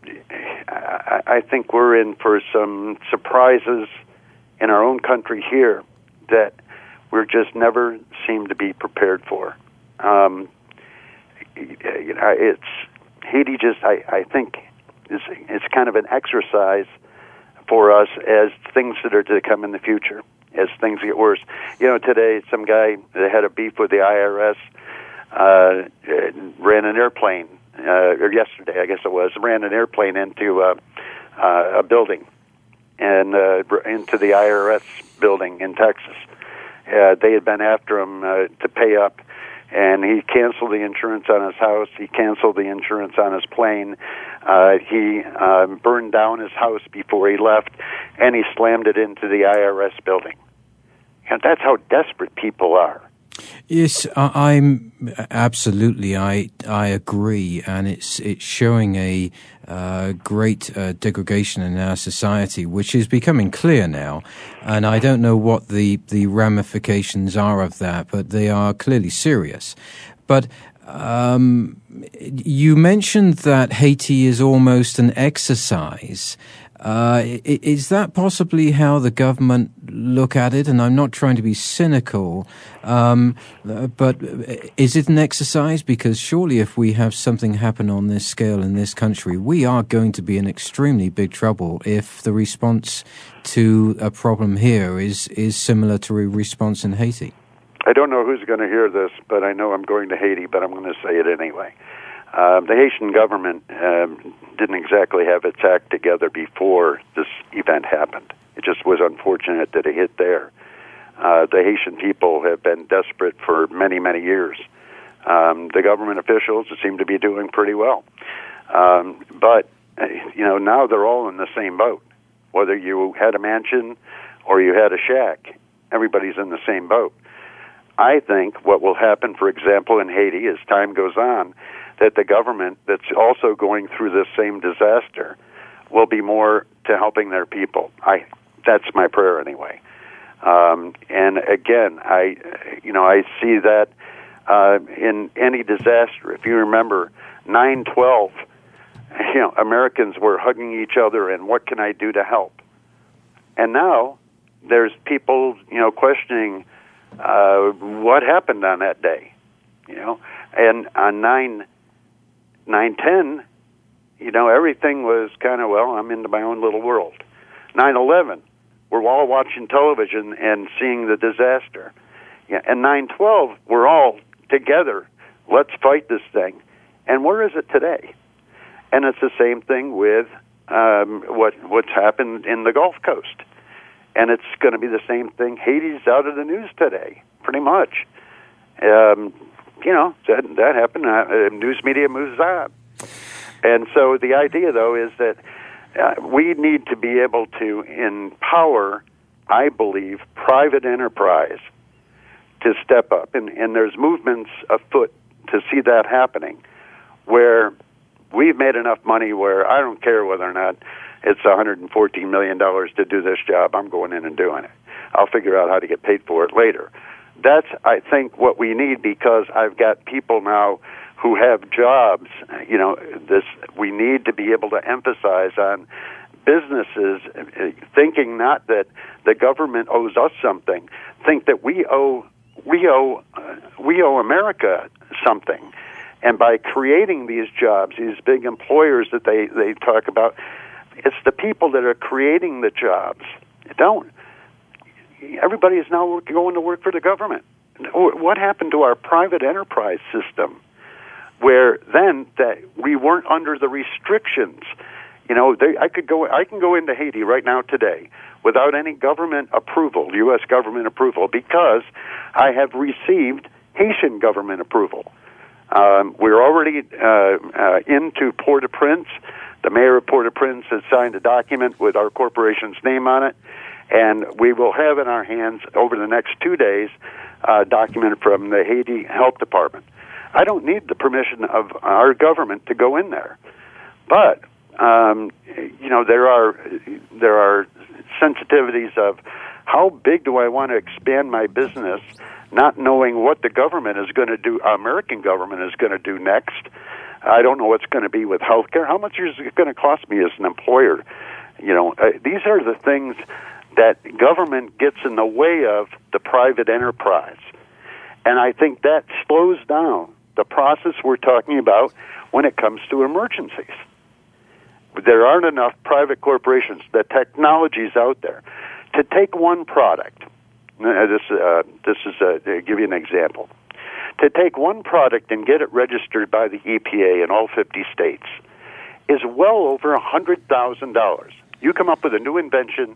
I, I think we're in for some surprises in our own country here that we're just never seem to be prepared for. Um, you know, it's Haiti. Just I, I think it's, it's kind of an exercise for us as things that are to come in the future, as things get worse. You know, today some guy that had a beef with the IRS uh, ran an airplane, uh, or yesterday I guess it was, ran an airplane into uh, uh, a building and uh, into the IRS building in Texas. Uh, they had been after him uh, to pay up and he canceled the insurance on his house. He canceled the insurance on his plane. Uh, he uh, burned down his house before he left, and he slammed it into the IRS building. And that's how desperate people are. Yes, I'm absolutely. I I agree, and it's it's showing a uh, great uh, degradation in our society, which is becoming clear now. And I don't know what the the ramifications are of that, but they are clearly serious. But um, you mentioned that Haiti is almost an exercise uh, is that possibly how the government look at it? And I'm not trying to be cynical, um, but is it an exercise? Because surely, if we have something happen on this scale in this country, we are going to be in extremely big trouble if the response to a problem here is is similar to a response in Haiti. I don't know who's going to hear this, but I know I'm going to Haiti, but I'm going to say it anyway. Uh, the Haitian government um, didn't exactly have its act together before this event happened. It just was unfortunate that it hit there. Uh, the Haitian people have been desperate for many, many years. Um, the government officials seem to be doing pretty well. Um, but, uh, you know, now they're all in the same boat. Whether you had a mansion or you had a shack, everybody's in the same boat. I think what will happen, for example, in Haiti as time goes on, that the government that's also going through this same disaster will be more to helping their people. I that's my prayer anyway. Um, and again, I you know I see that uh, in any disaster. If you remember nine twelve, you know Americans were hugging each other and what can I do to help? And now there's people you know questioning uh, what happened on that day. You know, and on nine nine ten, you know, everything was kind of well. I'm into my own little world. Nine eleven, we're all watching television and seeing the disaster. Yeah, and nine twelve, we're all together. Let's fight this thing. And where is it today? And it's the same thing with um, what what's happened in the Gulf Coast, and it's going to be the same thing. Haiti's out of the news today, pretty much. Um, you know that that happened. Uh, news media moves on, and so the idea though is that uh, we need to be able to empower, I believe, private enterprise to step up, and and there's movements afoot to see that happening, where we've made enough money where I don't care whether or not it's 114 million dollars to do this job. I'm going in and doing it. I'll figure out how to get paid for it later that's I think what we need because I've got people now who have jobs. You know, this we need to be able to emphasize on businesses thinking not that the government owes us something, think that we owe we owe uh, we owe America something, and by creating these jobs, these big employers that they they talk about, it's the people that are creating the jobs. Don't everybody is now going to work for the government. What happened to our private enterprise system, where then that we weren't under the restrictions? You know, they, I could go. I can go into Haiti right now today without any government approval, U.S. government approval, because I have received Haitian government approval. Um, we're already uh, uh, into Port-au-Prince. The mayor of Port-au-Prince has signed a document with our corporation's name on it, and we will have in our hands over the next two days a document from the Haiti Health Department. I don't need the permission of our government to go in there, but um, you know there are there are sensitivities of how big do I want to expand my business, not knowing what the government is going to do, American government is going to do next. I don't know what's going to be with healthcare. How much is it going to cost me as an employer? You know, uh, these are the things that government gets in the way of the private enterprise. And I think that slows down the process we're talking about when it comes to emergencies there aren't enough private corporations, the technology's out there. To take one product, uh, this, uh, this is a, uh, to give you an example. To take one product and get it registered by the EPA in all 50 states is well over $100,000. You come up with a new invention,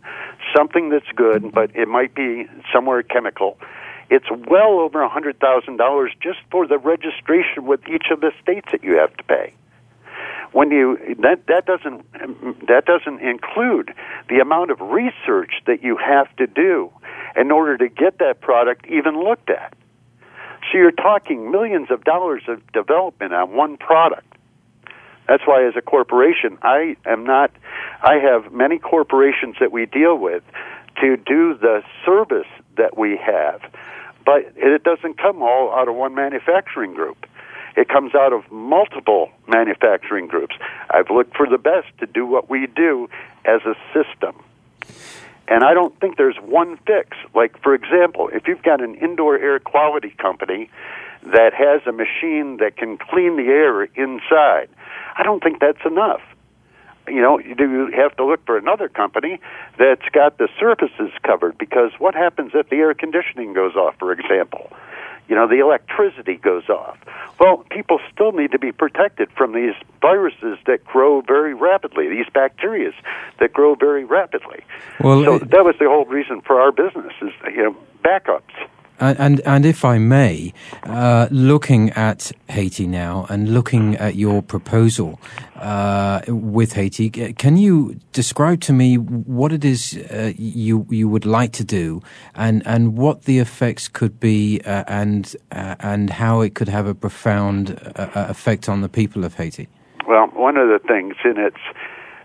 something that's good, mm-hmm. but it might be somewhere chemical. It's well over a $100,000 just for the registration with each of the states that you have to pay when you that that doesn't that doesn't include the amount of research that you have to do in order to get that product even looked at. So you're talking millions of dollars of development on one product. That's why as a corporation I am not I have many corporations that we deal with to do the service that we have. But it doesn't come all out of one manufacturing group. It comes out of multiple manufacturing groups. I've looked for the best to do what we do as a system. And I don't think there's one fix. Like, for example, if you've got an indoor air quality company that has a machine that can clean the air inside, I don't think that's enough. You know, you have to look for another company that's got the surfaces covered because what happens if the air conditioning goes off, for example? you know, the electricity goes off. Well, people still need to be protected from these viruses that grow very rapidly, these bacteria that grow very rapidly. Well, so that was the whole reason for our business is you know backups. And, and if I may, uh, looking at Haiti now and looking at your proposal uh, with Haiti, can you describe to me what it is uh, you you would like to do, and and what the effects could be, uh, and uh, and how it could have a profound uh, effect on the people of Haiti? Well, one of the things, and it's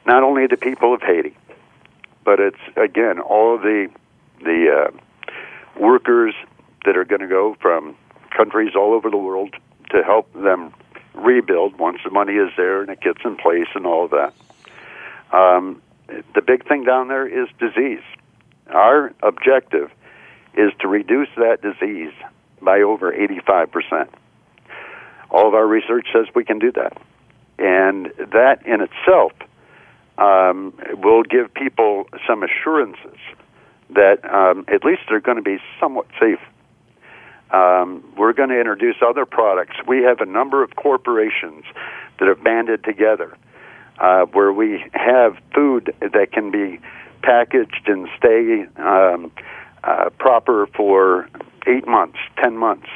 not only the people of Haiti, but it's again all the the workers that are going to go from countries all over the world to help them rebuild once the money is there and it gets in place and all of that. Um, the big thing down there is disease. Our objective is to reduce that disease by over 85%. All of our research says we can do that. And that in itself um, will give people some assurances that um, at least they're going to be somewhat safe um, we're going to introduce other products. We have a number of corporations that have banded together uh, where we have food that can be packaged and stay um, uh, proper for eight months, ten months.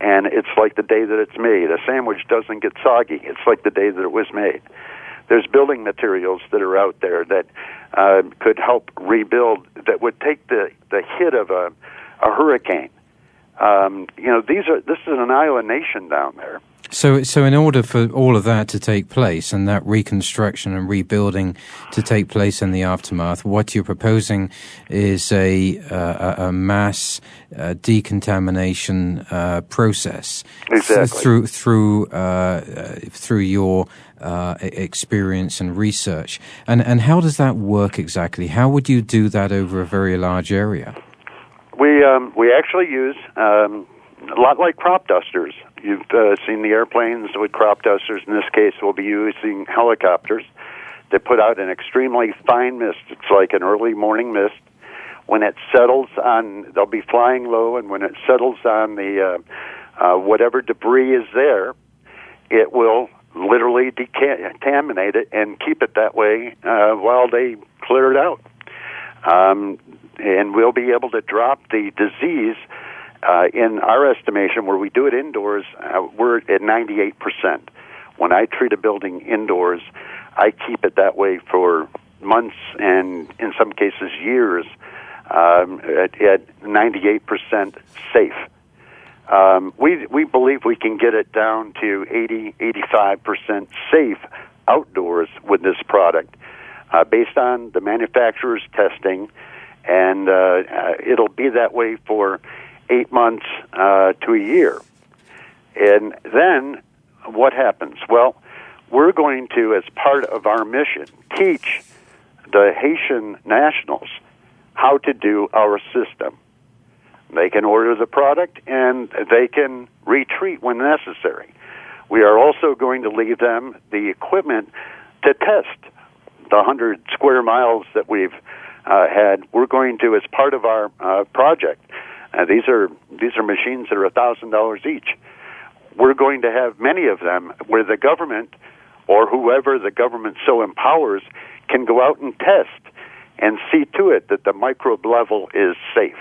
And it's like the day that it's made. A sandwich doesn't get soggy. It's like the day that it was made. There's building materials that are out there that uh, could help rebuild, that would take the, the hit of a, a hurricane um, you know, these are this is an island nation down there. So, so in order for all of that to take place and that reconstruction and rebuilding to take place in the aftermath, what you're proposing is a uh, a mass uh, decontamination uh, process exactly. through through uh, through your uh, experience and research. And and how does that work exactly? How would you do that over a very large area? We um, we actually use um, a lot like crop dusters. You've uh, seen the airplanes with crop dusters. In this case, we'll be using helicopters that put out an extremely fine mist. It's like an early morning mist. When it settles on, they'll be flying low, and when it settles on the uh, uh, whatever debris is there, it will literally decontaminate it and keep it that way uh, while they clear it out. Um, and we'll be able to drop the disease uh, in our estimation, where we do it indoors, uh, we're at 98%. When I treat a building indoors, I keep it that way for months and, in some cases, years um, at, at 98% safe. Um, we we believe we can get it down to 80 85 percent safe outdoors with this product, uh, based on the manufacturer's testing, and uh, it'll be that way for eight months uh, to a year. And then what happens? Well, we're going to, as part of our mission, teach the Haitian nationals how to do our system. They can order the product and they can retreat when necessary. We are also going to leave them the equipment to test the 100 square miles that we've uh, had. We're going to, as part of our uh, project, uh, these are these are machines that are thousand dollars each. We're going to have many of them where the government or whoever the government so empowers can go out and test and see to it that the microbe level is safe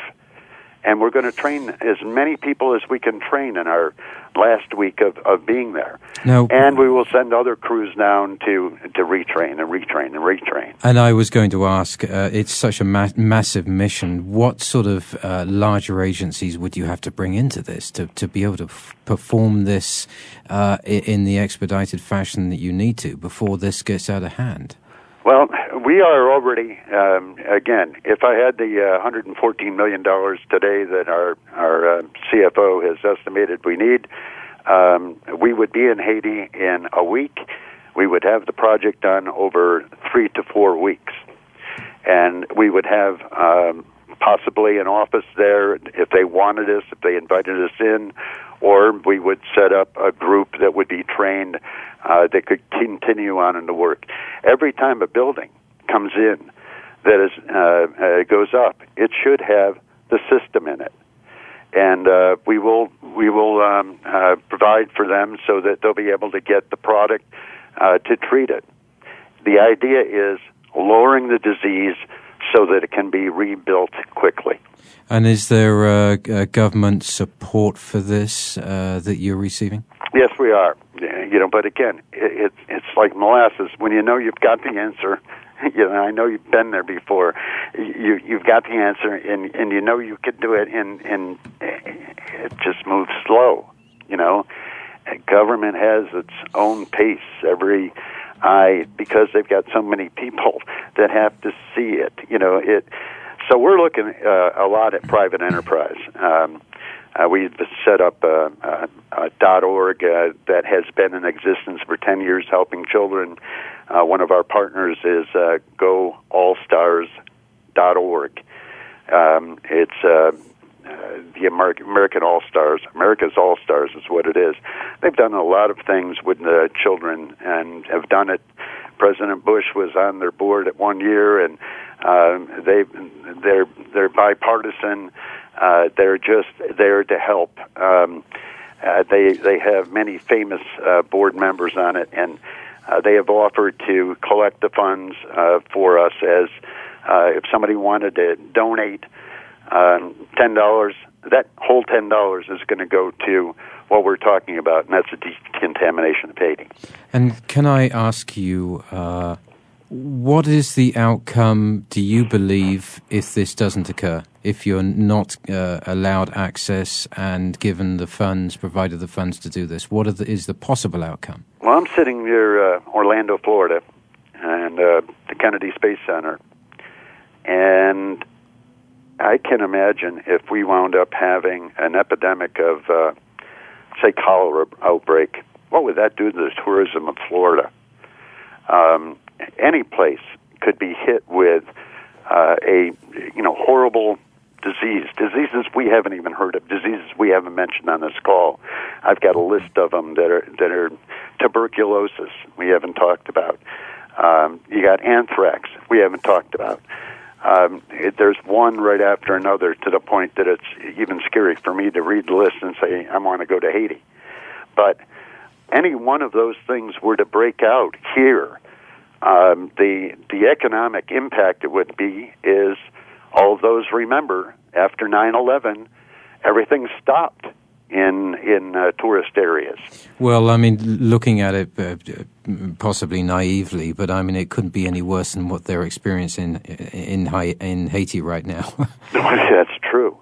and we're going to train as many people as we can train in our last week of, of being there. Now, and we will send other crews down to to retrain and retrain and retrain. And I was going to ask, uh, it's such a ma- massive mission. What sort of uh, larger agencies would you have to bring into this to, to be able to f- perform this uh, in the expedited fashion that you need to before this gets out of hand? Well, we are already um, again. If I had the uh, 114 million dollars today that our our uh, CFO has estimated we need, um, we would be in Haiti in a week. We would have the project done over three to four weeks, and we would have um, possibly an office there if they wanted us, if they invited us in, or we would set up a group that would be trained uh, that could continue on in the work. Every time a building comes in that is uh, uh, goes up, it should have the system in it, and uh, we will we will um, uh, provide for them so that they'll be able to get the product uh, to treat it. The idea is lowering the disease so that it can be rebuilt quickly. And is there uh, uh, government support for this uh, that you're receiving? Yes, we are. You know, but again, it, it, it's like molasses. When you know you've got the answer, you know, I know you've been there before. You you've got the answer, and and you know you can do it, and and it just moves slow. You know, government has its own pace. Every I because they've got so many people that have to see it. You know it. So we're looking uh, a lot at private enterprise. Um, uh, we've set up a, a, a .org uh, that has been in existence for 10 years, helping children. Uh, one of our partners is uh, GoAllStars.org. Um, it's uh, the American, American All Stars. America's All Stars is what it is. They've done a lot of things with the children and have done it. President Bush was on their board at one year, and uh, they they're they're bipartisan. Uh, they're just there to help. Um, uh, they they have many famous uh, board members on it, and uh, they have offered to collect the funds uh, for us as uh, if somebody wanted to donate um, ten dollars. That whole ten dollars is going to go to what we're talking about, and that's the decontamination of Haiti. And can I ask you? Uh what is the outcome, do you believe, if this doesn't occur? If you're not uh, allowed access and given the funds, provided the funds to do this, what the, is the possible outcome? Well, I'm sitting near uh, Orlando, Florida, and uh, the Kennedy Space Center, and I can imagine if we wound up having an epidemic of, uh, say, cholera outbreak, what would that do to the tourism of Florida? Um, any place could be hit with uh, a you know horrible disease, diseases we haven't even heard of, diseases we haven't mentioned on this call. I've got a list of them that are that are tuberculosis we haven't talked about. Um, you got anthrax we haven't talked about. Um, it, there's one right after another to the point that it's even scary for me to read the list and say I want to go to Haiti. But any one of those things were to break out here, um, the the economic impact it would be is all those remember after 9/11, everything stopped in in uh, tourist areas. Well, I mean, looking at it uh, possibly naively, but I mean, it couldn't be any worse than what they're experiencing in in, in Haiti right now. that's true,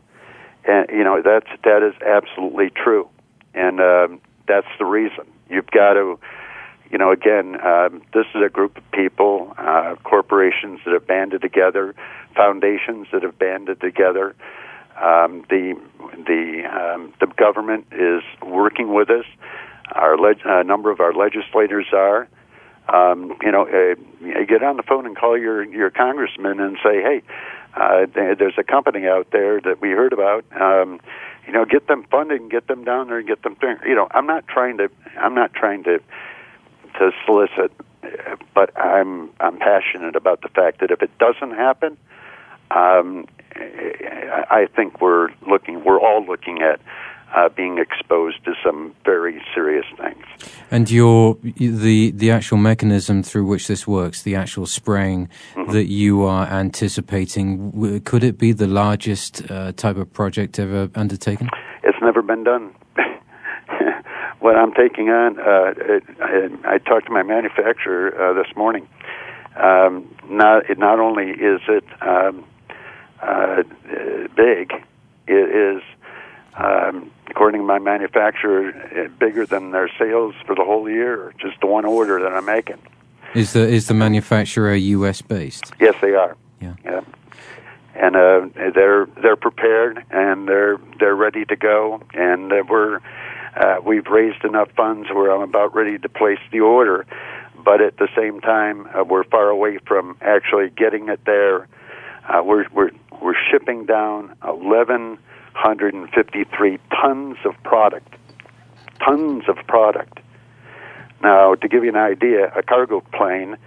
and you know that's that is absolutely true, and um, that's the reason you've got to. You know, again, um, this is a group of people, uh, corporations that have banded together, foundations that have banded together, um, the the um, the government is working with us. Our leg- a number of our legislators are. Um, you know, uh, get on the phone and call your your congressman and say, "Hey, uh, there's a company out there that we heard about. Um, you know, get them funded and get them down there and get them. You know, I'm not trying to. I'm not trying to to solicit, but I'm I'm passionate about the fact that if it doesn't happen, um, I think we're looking, we're all looking at uh, being exposed to some very serious things. And your the the actual mechanism through which this works, the actual spraying mm-hmm. that you are anticipating, could it be the largest uh, type of project ever undertaken? It's never been done. what I'm taking on, uh, it, I, I, talked to my manufacturer uh, this morning. Um, not it not only is it um, uh, big. It is, um, according to my manufacturer, uh, bigger than their sales for the whole year. Just the one order that I'm making. Is the is the manufacturer U.S. based? Yes, they are. Yeah. yeah. And uh, they're they're prepared and they're they're ready to go. And uh, we're uh, we've raised enough funds where I'm about ready to place the order. But at the same time, uh, we're far away from actually getting it there. Uh, we're we're we're shipping down 1,153 tons of product. Tons of product. Now, to give you an idea, a cargo plane,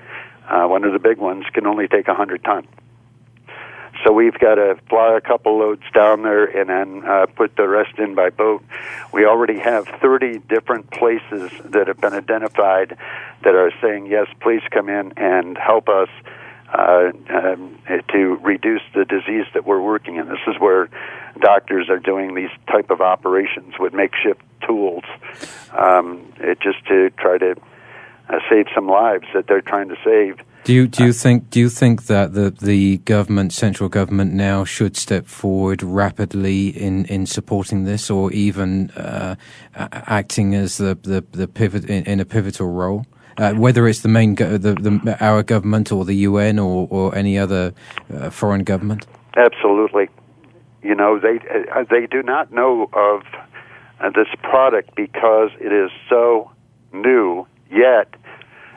uh, one of the big ones, can only take 100 tons. So we've got to fly a couple loads down there and then uh, put the rest in by boat. We already have 30 different places that have been identified that are saying, yes, please come in and help us uh, um, to reduce the disease that we're working in. This is where doctors are doing these type of operations with makeshift tools, um, it, just to try to uh, save some lives that they're trying to save. Do you do you think do you think that the the government, central government, now should step forward rapidly in, in supporting this, or even uh, acting as the the, the pivot in, in a pivotal role? Uh, whether it's the main go- the, the, our government or the UN or, or any other uh, foreign government? Absolutely. You know, they uh, they do not know of uh, this product because it is so new. Yet,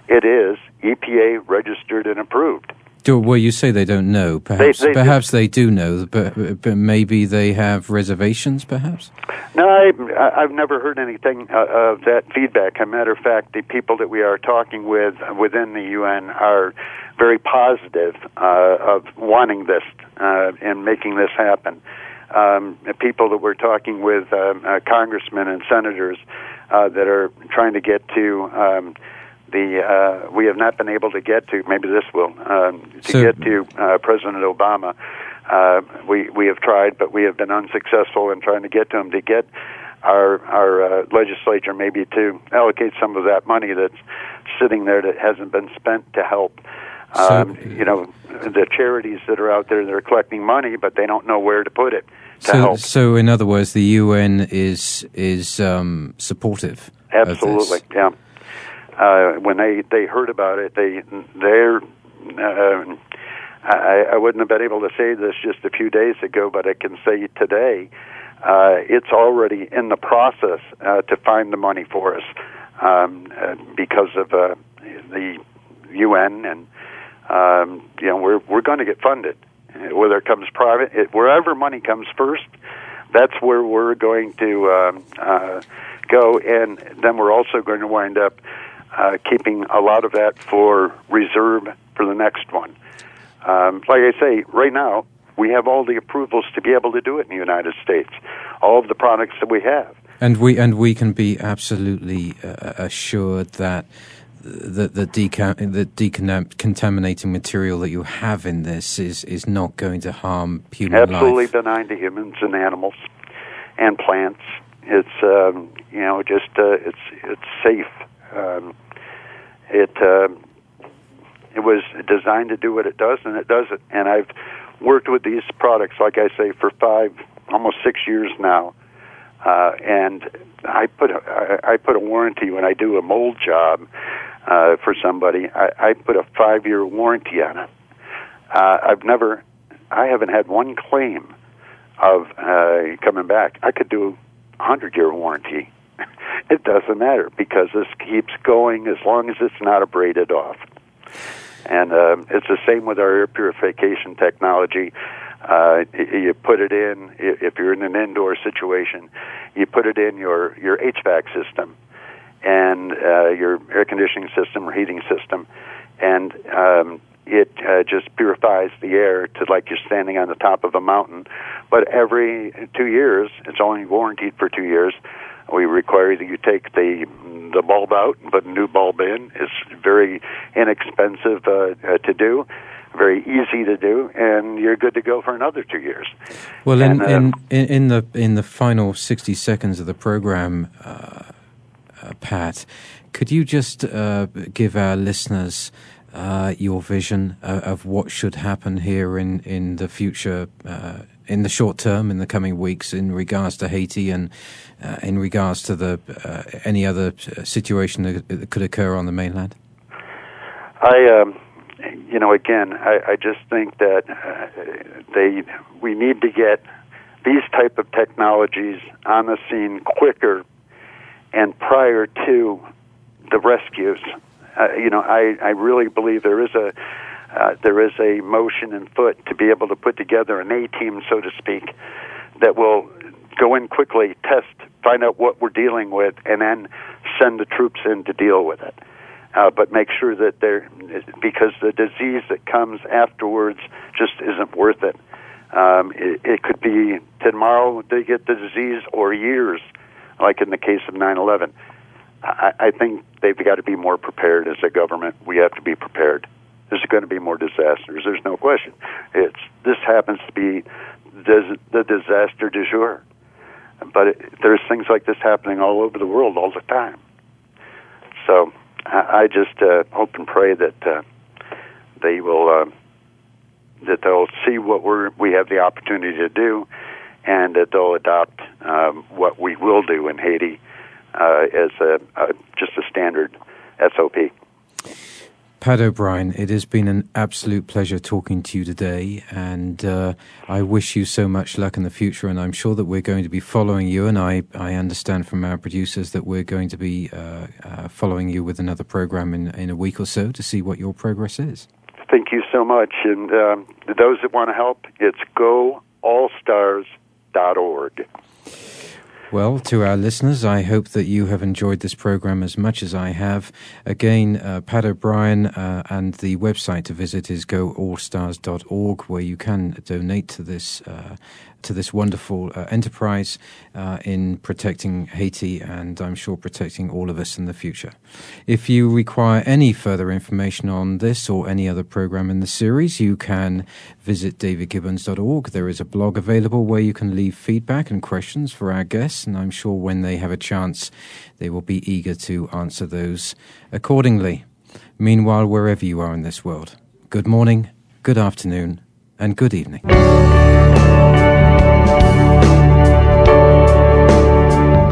it is EPA registered and approved. Well, you say they don't know. Perhaps, they, they perhaps do. they do know, but, but maybe they have reservations. Perhaps. No, I, I've never heard anything uh, of that feedback. As a matter of fact, the people that we are talking with within the UN are very positive uh, of wanting this uh, and making this happen. Um, people that we're talking with, um, uh, congressmen and senators uh, that are trying to get to. Um, the uh, we have not been able to get to. Maybe this will um, to so, get to uh, President Obama. Uh, we we have tried, but we have been unsuccessful in trying to get to him to get our our uh, legislature maybe to allocate some of that money that's sitting there that hasn't been spent to help. Um, so, you know, the charities that are out there that are collecting money, but they don't know where to put it to so, help. So, in other words, the UN is is um, supportive. Absolutely, yeah uh, when they they heard about it, they they're. Uh, I, I wouldn't have been able to say this just a few days ago, but I can say today, uh, it's already in the process uh, to find the money for us um, uh, because of uh, the UN, and um, you know we're we're going to get funded, whether it comes private, it, wherever money comes first, that's where we're going to um, uh, go, and then we're also going to wind up uh, keeping a lot of that for reserve for the next one. Um, like I say, right now we have all the approvals to be able to do it in the United States. All of the products that we have, and we and we can be absolutely uh, assured that the the, the decontaminating material that you have in this is is not going to harm human absolutely life. benign to humans and animals and plants. It's um, you know just uh, it's it's safe. Um, it uh, it was designed to do what it does, and it does it. And I've worked with these products, like I say, for five, almost six years now. Uh, and I put a, I put a warranty when I do a mold job uh, for somebody. I, I put a five year warranty on it. Uh, I've never, I haven't had one claim of uh, coming back. I could do a hundred year warranty. It doesn't matter because this keeps going as long as it's not abraded off. And uh, it's the same with our air purification technology. Uh, you put it in if you're in an indoor situation. You put it in your your HVAC system and uh, your air conditioning system or heating system, and um, it uh, just purifies the air to like you're standing on the top of a mountain. But every two years, it's only warranted for two years. We require that you take the the bulb out and put a new bulb in. It's very inexpensive uh, uh, to do, very easy to do, and you're good to go for another two years. Well, and, in, uh, in, in the in the final sixty seconds of the program. Uh, uh, Pat, could you just uh, give our listeners uh, your vision of what should happen here in, in the future, in the short term, in the coming weeks, in regards to Haiti and in regards to the any other situation that could occur on the mainland? I, um, you know, again, I, I just think that uh, they we need to get these type of technologies on the scene quicker and prior to the rescues. Uh, you know, I, I really believe there is a uh, there is a motion in foot to be able to put together an A team, so to speak, that will go in quickly, test, find out what we're dealing with, and then send the troops in to deal with it. Uh, but make sure that they're because the disease that comes afterwards just isn't worth it. Um, it, it could be tomorrow they get the disease or years like in the case of 9 11. I, I think they've got to be more prepared as a government. We have to be prepared. There's going to be more disasters. There's no question. It's this happens to be the, the disaster du jour, but it, there's things like this happening all over the world all the time. So I, I just uh, hope and pray that uh, they will uh, that they'll see what we're we have the opportunity to do, and that they'll adopt um, what we will do in Haiti uh, as a, a, just a standard SOP. Pat O'Brien, it has been an absolute pleasure talking to you today, and uh, I wish you so much luck in the future. And I'm sure that we're going to be following you. And I, I understand from our producers that we're going to be uh, uh, following you with another program in, in a week or so to see what your progress is. Thank you so much. And um, those that want to help, it's goallstars.org. Well, to our listeners, I hope that you have enjoyed this program as much as I have. Again, uh, Pat O'Brien uh, and the website to visit is goallstars.org, where you can donate to this uh, to this wonderful uh, enterprise uh, in protecting Haiti and I'm sure protecting all of us in the future. If you require any further information on this or any other program in the series, you can visit davidgibbons.org. There is a blog available where you can leave feedback and questions for our guests, and I'm sure when they have a chance, they will be eager to answer those accordingly. Meanwhile, wherever you are in this world, good morning, good afternoon, and good evening.